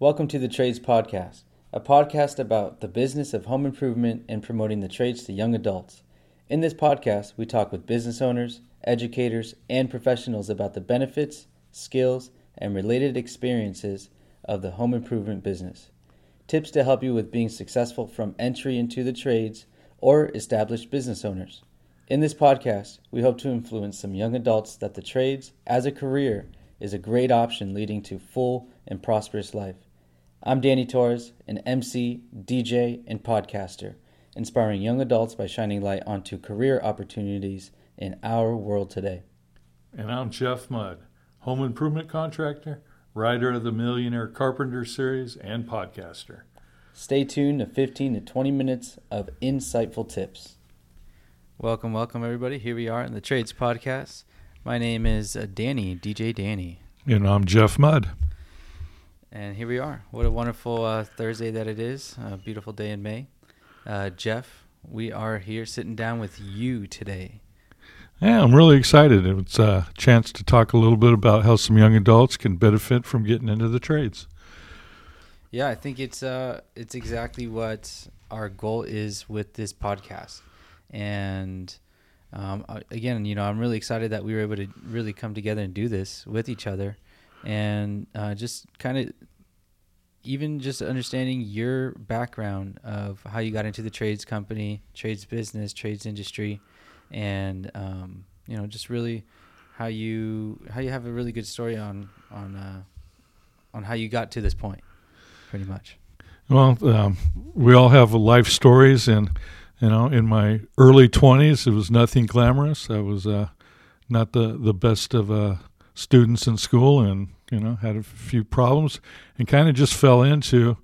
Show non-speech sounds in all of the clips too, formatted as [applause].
Welcome to the Trades Podcast, a podcast about the business of home improvement and promoting the trades to young adults. In this podcast, we talk with business owners, educators, and professionals about the benefits, skills, and related experiences of the home improvement business. Tips to help you with being successful from entry into the trades or established business owners. In this podcast, we hope to influence some young adults that the trades as a career is a great option leading to full and prosperous life. I'm Danny Torres, an MC, DJ, and podcaster, inspiring young adults by shining light onto career opportunities in our world today. And I'm Jeff Mudd, home improvement contractor, writer of the Millionaire Carpenter series, and podcaster. Stay tuned to 15 to 20 minutes of insightful tips. Welcome, welcome, everybody. Here we are in the Trades Podcast. My name is uh, Danny, DJ Danny. And I'm Jeff Mudd. And here we are. What a wonderful uh, Thursday that it is. A beautiful day in May. Uh, Jeff, we are here sitting down with you today. Yeah, I'm really excited. It's a chance to talk a little bit about how some young adults can benefit from getting into the trades. Yeah, I think it's uh, it's exactly what our goal is with this podcast. And um, again, you know, I'm really excited that we were able to really come together and do this with each other, and uh, just kind of even just understanding your background of how you got into the trades company, trades business, trades industry, and um, you know, just really how you how you have a really good story on on uh, on how you got to this point, pretty much. Well, um, we all have life stories, and you know, in my early twenties, it was nothing glamorous. I was uh, not the the best of uh, students in school, and you know, had a few problems, and kind of just fell into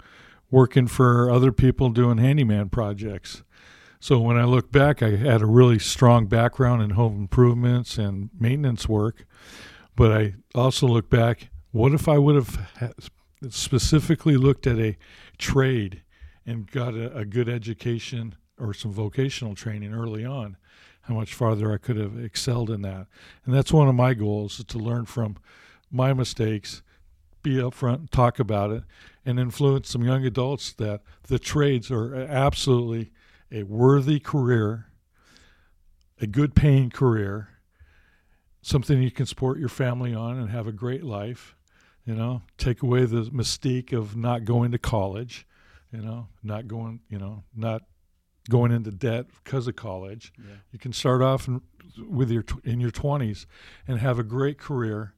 working for other people doing handyman projects. So when I look back, I had a really strong background in home improvements and maintenance work. But I also look back, what if I would have specifically looked at a trade and got a, a good education or some vocational training early on? How much farther I could have excelled in that. And that's one of my goals is to learn from my mistakes, be upfront, talk about it, and influence some young adults that the trades are absolutely – a worthy career, a good paying career, something you can support your family on and have a great life. You know, take away the mystique of not going to college, you know, not going, you know, not going into debt because of college. Yeah. You can start off in, with your in your 20s and have a great career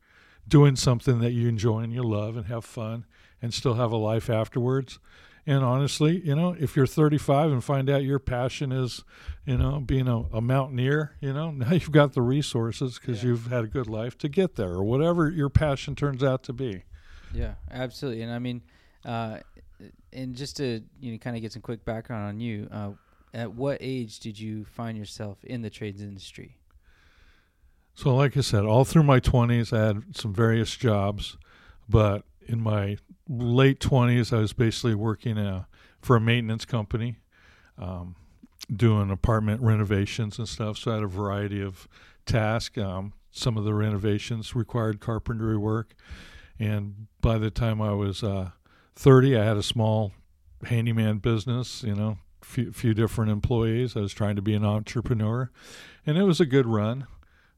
doing something that you enjoy and you love and have fun and still have a life afterwards. And honestly, you know, if you're 35 and find out your passion is, you know, being a, a mountaineer, you know, now you've got the resources because yeah. you've had a good life to get there or whatever your passion turns out to be. Yeah, absolutely. And I mean, uh, and just to, you know, kind of get some quick background on you, uh, at what age did you find yourself in the trades industry? So, like I said, all through my 20s, I had some various jobs, but in my late 20s, I was basically working a, uh, for a maintenance company, um, doing apartment renovations and stuff. So I had a variety of tasks. Um, some of the renovations required carpentry work. And by the time I was uh, 30, I had a small handyman business, you know, few, few different employees. I was trying to be an entrepreneur. And it was a good run.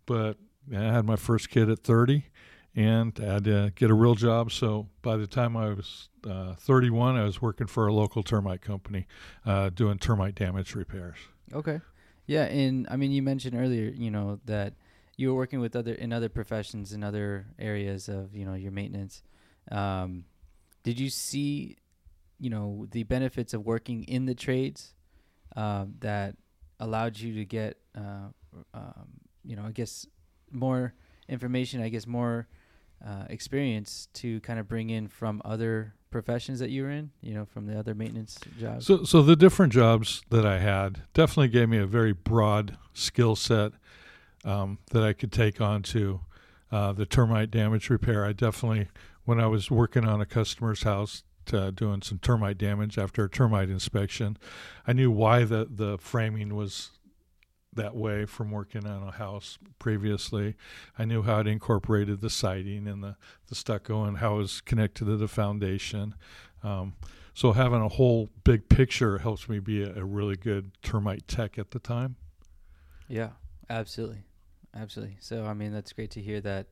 But I had my first kid at 30 and I had to get a real job. So by the time I was uh, 31, I was working for a local termite company uh, doing termite damage repairs. Okay. Yeah, and I mean, you mentioned earlier, you know, that you were working with other in other professions in other areas of you know your maintenance. Um, did you see, you know, the benefits of working in the trades uh, that allowed you to get, uh, um, you know, I guess more information, I guess more uh, experience to kind of bring in from other professions that you were in, you know, from the other maintenance jobs? So, so the different jobs that I had definitely gave me a very broad skill set um, that I could take on to uh, the termite damage repair. I definitely, when I was working on a customer's house, uh, doing some termite damage after a termite inspection, I knew why the, the framing was that way from working on a house previously. I knew how it incorporated the siding and the, the stucco and how it was connected to the foundation. Um, so having a whole big picture helps me be a, a, really good termite tech at the time. Yeah, absolutely, absolutely. So I mean, that's great to hear that.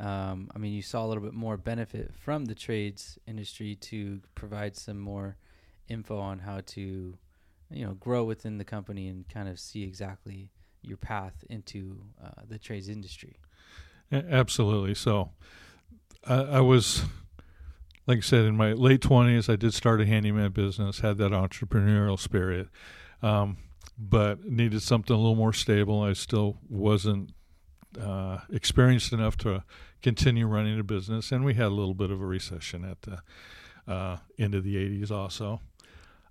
Um, I mean, you saw a little bit more benefit from the trades industry to provide some more info on how to you know grow within the company and kind of see exactly your path into uh, the trades industry. Absolutely. So I, I, was, like I said, in my late twenties, I did start a handyman business, had that entrepreneurial spirit, um, but needed something a little more stable. I still wasn't uh, experienced enough to continue running a business, and we had a little bit of a recession at the uh, end of the '80s, also.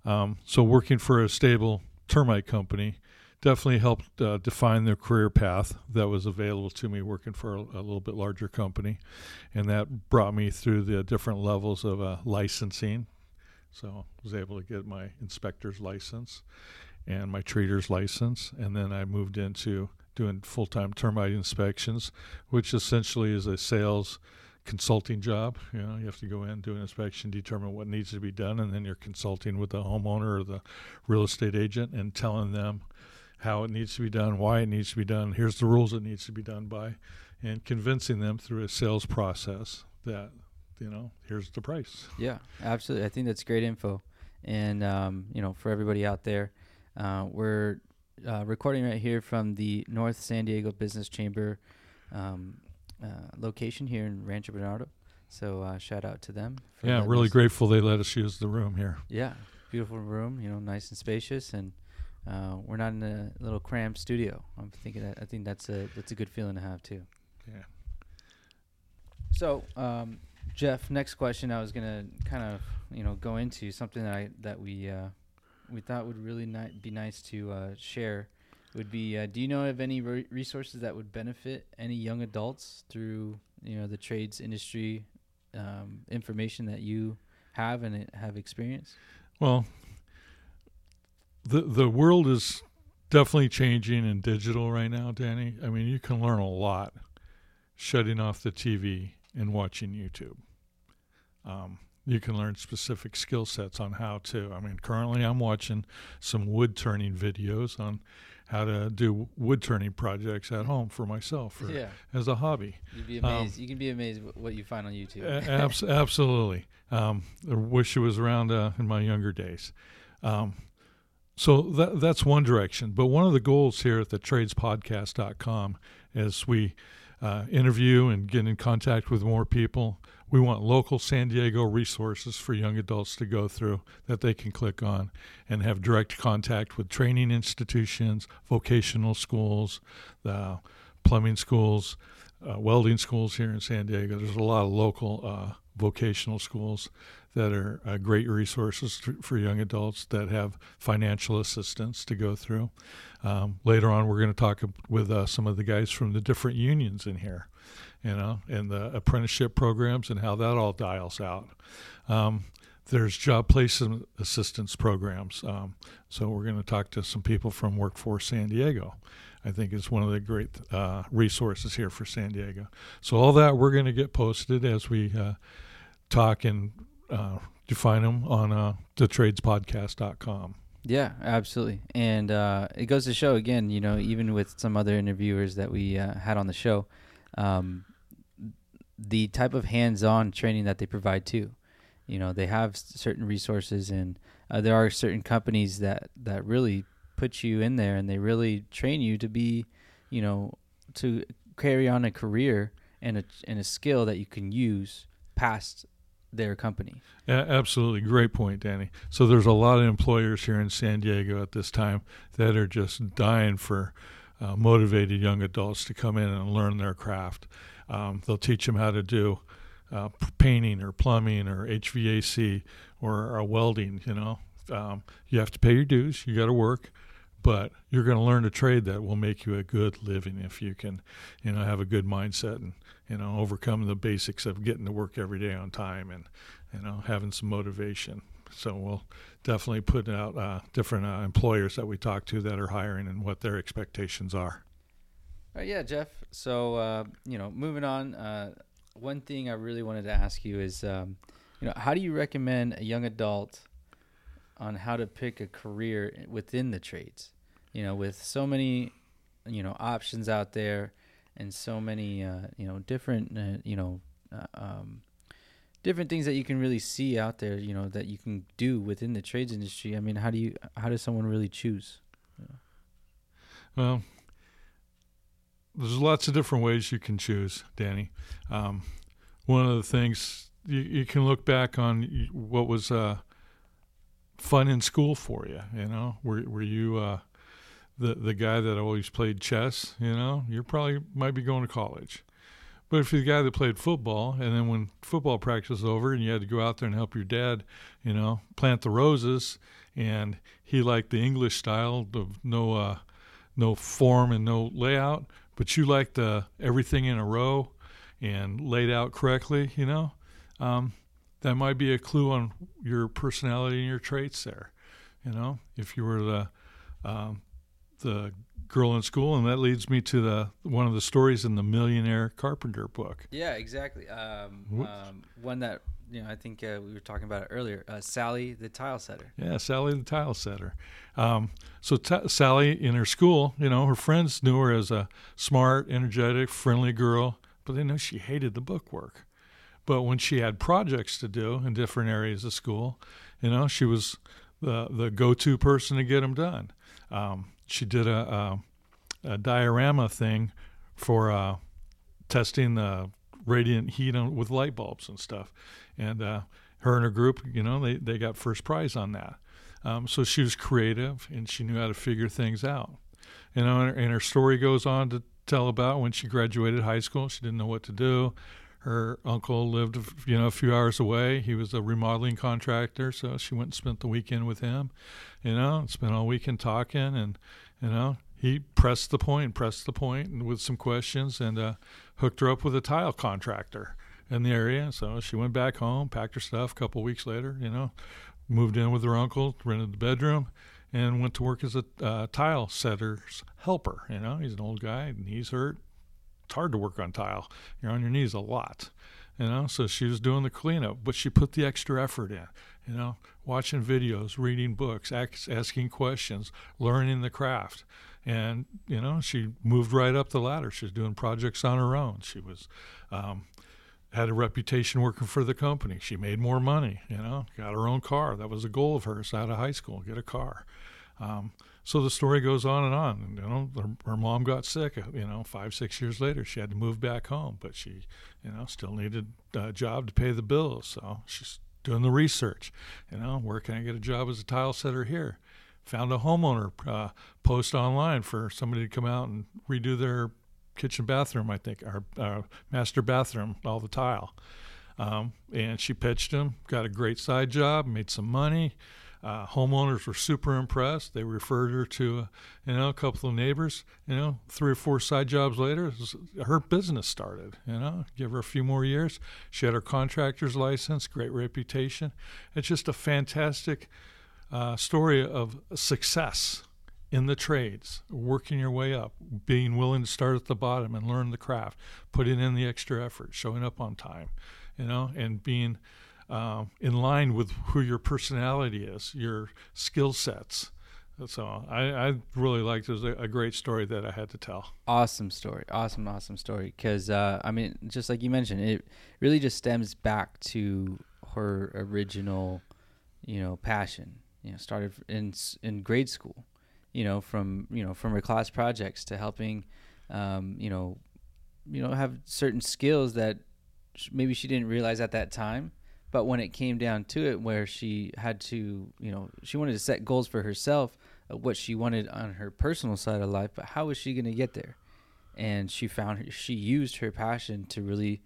Um, so working for a stable termite company definitely helped uh, define the career path that was available to me working for a, a, little bit larger company, and that brought me through the different levels of uh, licensing. So I was able to get my inspector's license and my treater's license, and then I moved into doing full-time termite inspections, which essentially is a sales consulting job. You know, you have to go in, do an inspection, determine what needs to be done, and then you're consulting with the homeowner or the real estate agent and telling them how it needs to be done, why it needs to be done, here's the rules it needs to be done by, and convincing them through a sales process that, you know, here's the price. Yeah, absolutely. I think that's great info. And, um, you know, for everybody out there, uh, we're uh, recording right here from the North San Diego Business Chamber. Um, uh, location here in Rancho Bernardo. So uh, shout out to them. yeah, really us. grateful they let us use the room here. Yeah, beautiful room. You know, nice and spacious, and uh, we're not in a little cramped studio. I'm thinking that I think that's a that's a good feeling to have too. Yeah. So, um, Jeff, next question I was gonna kind of you know go into something that I that we uh, we thought would really ni- be nice to uh, share would be uh, do you know of any re- resources that would benefit any young adults through you know the trades industry um, information that you have and have experienced? Well the the world is definitely changing in digital right now danny. I mean you can learn a lot shutting off the tv and watching youtube. Um, you can learn specific skill sets on how to i mean currently i'm watching some wood turning videos on how to do wood turning projects at home for myself or yeah. as a hobby. You'd be amazed. Um, you can be amazed what you find on YouTube. abs- [laughs] absolutely. Um, I wish it was around uh, in my younger days. Um, so that, that's one direction. But one of the goals here at the tradespodcast.com as we uh, interview and get in contact with more people, we want local San Diego resources for young adults to go through that they can click on and have direct contact with training institutions, vocational schools, the plumbing schools, uh, welding schools here in San Diego. There's a lot of local uh, vocational schools that are uh, great resources for young adults that have financial assistance to go through. Um, later on, we're going to talk with uh, some of the guys from the different unions in here, you know, and the apprenticeship programs and how that all dials out. Um, there's job placement assistance programs. Um, so we're going to talk to some people from Workforce San Diego. I think is one of the great uh, resources here for San Diego. So all that we're going to get posted as we uh, talk and uh, define them on uh, thetradespodcast.com. Yeah, absolutely. And uh, it goes to show again, you know, even with some other interviewers that we uh, had on the show, um, the type of hands-on training that they provide too. You know, they have certain resources, and uh, there are certain companies that that really put you in there, and they really train you to be, you know, to carry on a career and a and a skill that you can use past their company. Yeah, absolutely. Great point, Danny. So there's a lot of employers here in San Diego at this time that are just dying for uh, motivated young adults to come in and learn their craft. Um, they'll teach them how to do uh, painting or plumbing or HVAC or, or welding. You know, um, you have to pay your dues. You got to work but you're going to learn a trade that will make you a good living if you can, you know, have a good mindset and you know overcome the basics of getting to work every day on time and you know having some motivation. So we'll definitely put out uh, different uh, employers that we talk to that are hiring and what their expectations are. Yeah, Jeff. So uh, you know, moving on. Uh, one thing I really wanted to ask you is, um, you know, how do you recommend a young adult on how to pick a career within the trades? You know, with so many, you know, options out there, and so many, uh, you know, different, uh, you know, uh, um, different things that you can really see out there. You know, that you can do within the trades industry. I mean, how do you, how does someone really choose? Well, there's lots of different ways you can choose, Danny. Um, one of the things you, you, can look back on what was uh, fun in school for you. You know, were were you uh, the the guy that always played chess? You know, you probably might be going to college. But if you're the guy that played football, and then when football practice was over, and you had to go out there and help your dad, you know, plant the roses, and he liked the English style of no uh, no form and no layout, but you liked uh, everything in a row and laid out correctly, you know, um, that might be a clue on your personality and your traits there. You know, if you were the um, the girl in school, and that leads me to the one of the stories in the Millionaire Carpenter book. Yeah, exactly. Um, um, one that you know, I think uh, we were talking about it earlier. Uh, Sally, the tile setter. Yeah, Sally, the tile setter. Um, so t- Sally, in her school, you know, her friends knew her as a smart, energetic, friendly girl, but they knew she hated the bookwork. But when she had projects to do in different areas of school, you know, she was the the go-to person to get them done. Um, she did a, a, a, diorama thing for uh, testing the radiant heat on, with light bulbs and stuff and uh, her and her group, you know, they, they got first prize on that. Um, so she was creative and she knew how to figure things out. You know, and her, and her story goes on to tell about when she graduated high school. She didn't know what to do. Her uncle lived, you know, a few hours away. He was a remodeling contractor, so she went and spent the weekend with him. You know, spent all weekend talking, and you know, he pressed the point, pressed the point with some questions, and uh, hooked her up with a tile contractor in the area. So she went back home, packed her stuff. A couple weeks later, you know, moved in with her uncle, rented the bedroom, and went to work as a uh, tile setter's helper. You know, he's an old guy, knees hurt. It's hard to work on tile. You're on your knees a lot. You know, so she was doing the cleanup, but she put the extra effort in. You know, watching videos, reading books, asking questions, learning the craft and you know she moved right up the ladder. She was doing projects on her own. She was um, had a reputation working for the company. She made more money, you know, got her own car. That was a goal of hers out of high school, get a car. Um, so the story goes on and on. You know, her, her, mom got sick. Uh, you know, five six years later, she had to move back home, but she, you know, still needed a job to pay the bills. So she's doing the research. You know, where can I get a job as a tile setter here? Found a homeowner uh, post online for somebody to come out and redo their kitchen bathroom, I think, our, master bathroom, all the tile. Um, and she pitched him, got a great side job, made some money. Uh, homeowners were super impressed. They referred her to, you know, a couple of neighbors. You know, three or four side jobs later, her business started. You know, give her a few more years. She had her contractor's license, great reputation. It's just a fantastic uh, story of success in the trades, working your way up, being willing to start at the bottom and learn the craft, putting in the extra effort, showing up on time, you know, and being uh, in line with who your personality is, your skill sets. So I, I really liked it. it was a, great story that I had to tell. Awesome story. Awesome, awesome story. Because, uh, I mean, just like you mentioned, it really just stems back to her original, you know, passion. You know, started in in grade school you know, from you know from her class projects to helping, um, you know, you know, have certain skills that maybe she didn't realize at that time. But when it came down to it, where she had to, you know, she wanted to set goals for herself, what she wanted on her personal side of life, but how was she going to get there? And she found her, she used her passion to really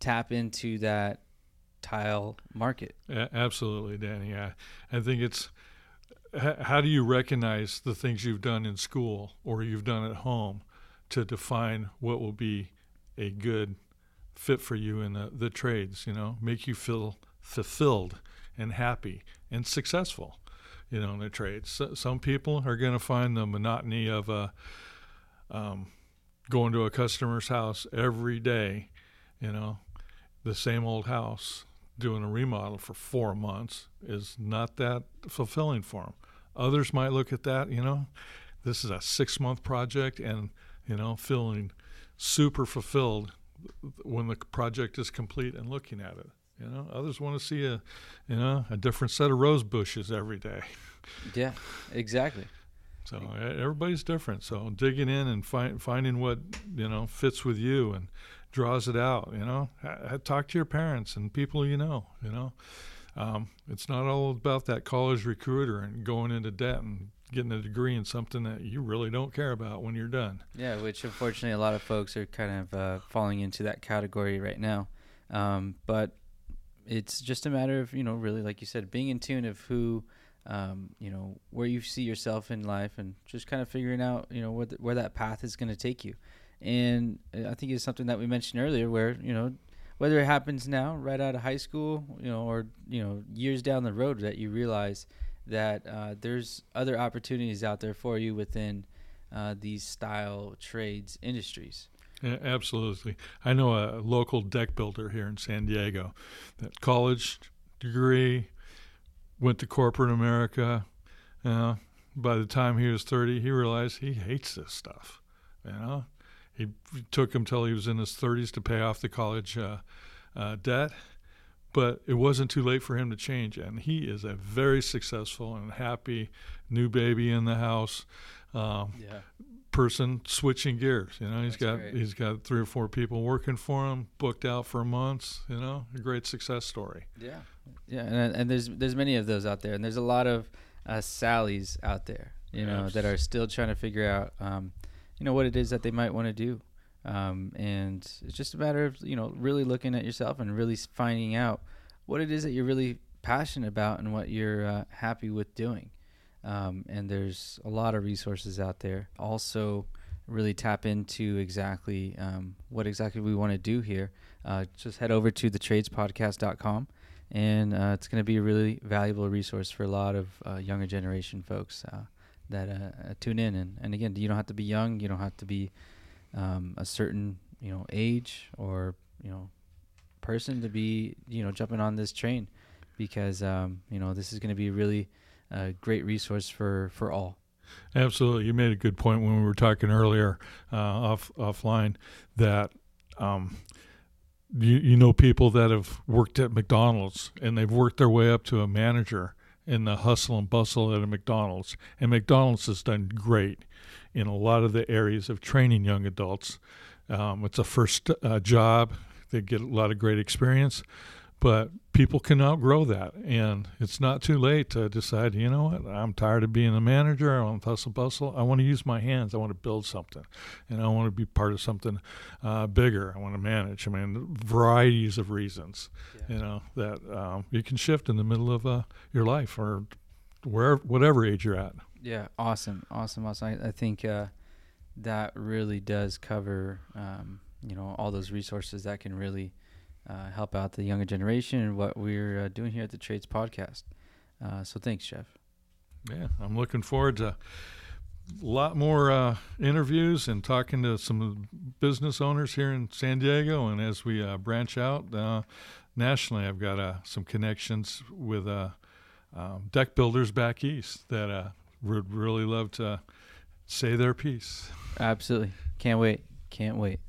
tap into that tile market. Absolutely, Danny. Yeah, I think it's how do you recognize the things you've done in school or you've done at home to define what will be a good fit for you in the, the trades you know make you feel fulfilled and happy and successful, you know, in the trades. So, some people are going to find the monotony of uh, um, going to a customer's house every day, you know, the same old house, doing a remodel for four months is not that fulfilling for them. Others might look at that, you know, this is a six month project and, you know, feeling super fulfilled when the project is complete and looking at it. You know, others want to see a, you know, a different set of rose bushes every day. [laughs] Yeah, exactly. So everybody's different. So digging in and find, finding what you know fits with you and draws it out. You know, talk to your parents and people you know. You know, um, it's not all about that college recruiter and going into debt and getting a degree in something that you really don't care about when you're done. Yeah, which unfortunately a lot of folks are kind of uh, falling into that category right now. Um, but it's just a matter of you know really like you said being in tune of who um, you know where you see yourself in life and just kind of figuring out you know the, where that path is going to take you and i think it's something that we mentioned earlier where you know whether it happens now right out of high school you know or you know years down the road that you realize that uh, there's other opportunities out there for you within uh, these style trades industries yeah, absolutely. I know a local deck builder here in San Diego that college degree, went to corporate America. You know, by the time he was 30, he realized he hates this stuff. You know, he took him till he was in his 30s to pay off the college uh, uh, debt, but it wasn't too late for him to change. And he is a very successful and happy new baby in the house. Um, yeah person switching gears. You know, he's That's got great. he's got three or four people working for him, booked out for months. You know, a great success story. Yeah, yeah, and, and there's there's many of those out there, and there's a lot of uh, Sallys out there. You know, that are still trying to figure out, um, you know, what it is that they might want to do. Um, and it's just a matter of you know really looking at yourself and really finding out what it is that you're really passionate about and what you're uh, happy with doing. Um, and there's a lot of resources out there. Also, really tap into exactly um, what exactly we want to do here. Uh, just head over to thetradespodcast.com, and uh, it's going to be a really valuable resource for a lot of uh, younger generation folks uh, that uh, uh, tune in. And, and again, you don't have to be young. You don't have to be um, a certain you know age or you know person to be you know jumping on this train because um, you know this is going to be really a great resource for for all. Absolutely, you made a good point when we were talking earlier uh, off offline that. Um, you, you know people that have worked at McDonald's and they've worked their way up to a manager in the hustle and bustle at a McDonald's. And McDonald's has done great in a lot of the areas of training young adults. Um, it's a first uh, job, they get a lot of great experience but people can outgrow that. And it's not too late to decide you know what i'm tired of being a manager i want to hustle bustle i want to use my hands i want to build something and i want to be part of something uh, bigger i want to manage i mean varieties of reasons yeah. you know that um, you can shift in the middle of uh, your life or wherever whatever age you're at. Yeah awesome awesome awesome. I, I think uh, that really does cover um, you know all those resources that can really uh, help out the younger generation and what we're uh, doing here at the Trades Podcast. Uh, so thanks, Jeff. Yeah, I'm looking forward to a lot more uh, interviews and talking to some business owners here in San Diego. And as we uh, branch out uh, nationally, I've got some connections with um, deck builders back east that would really love to say their piece. Absolutely. Can't wait. Can't wait.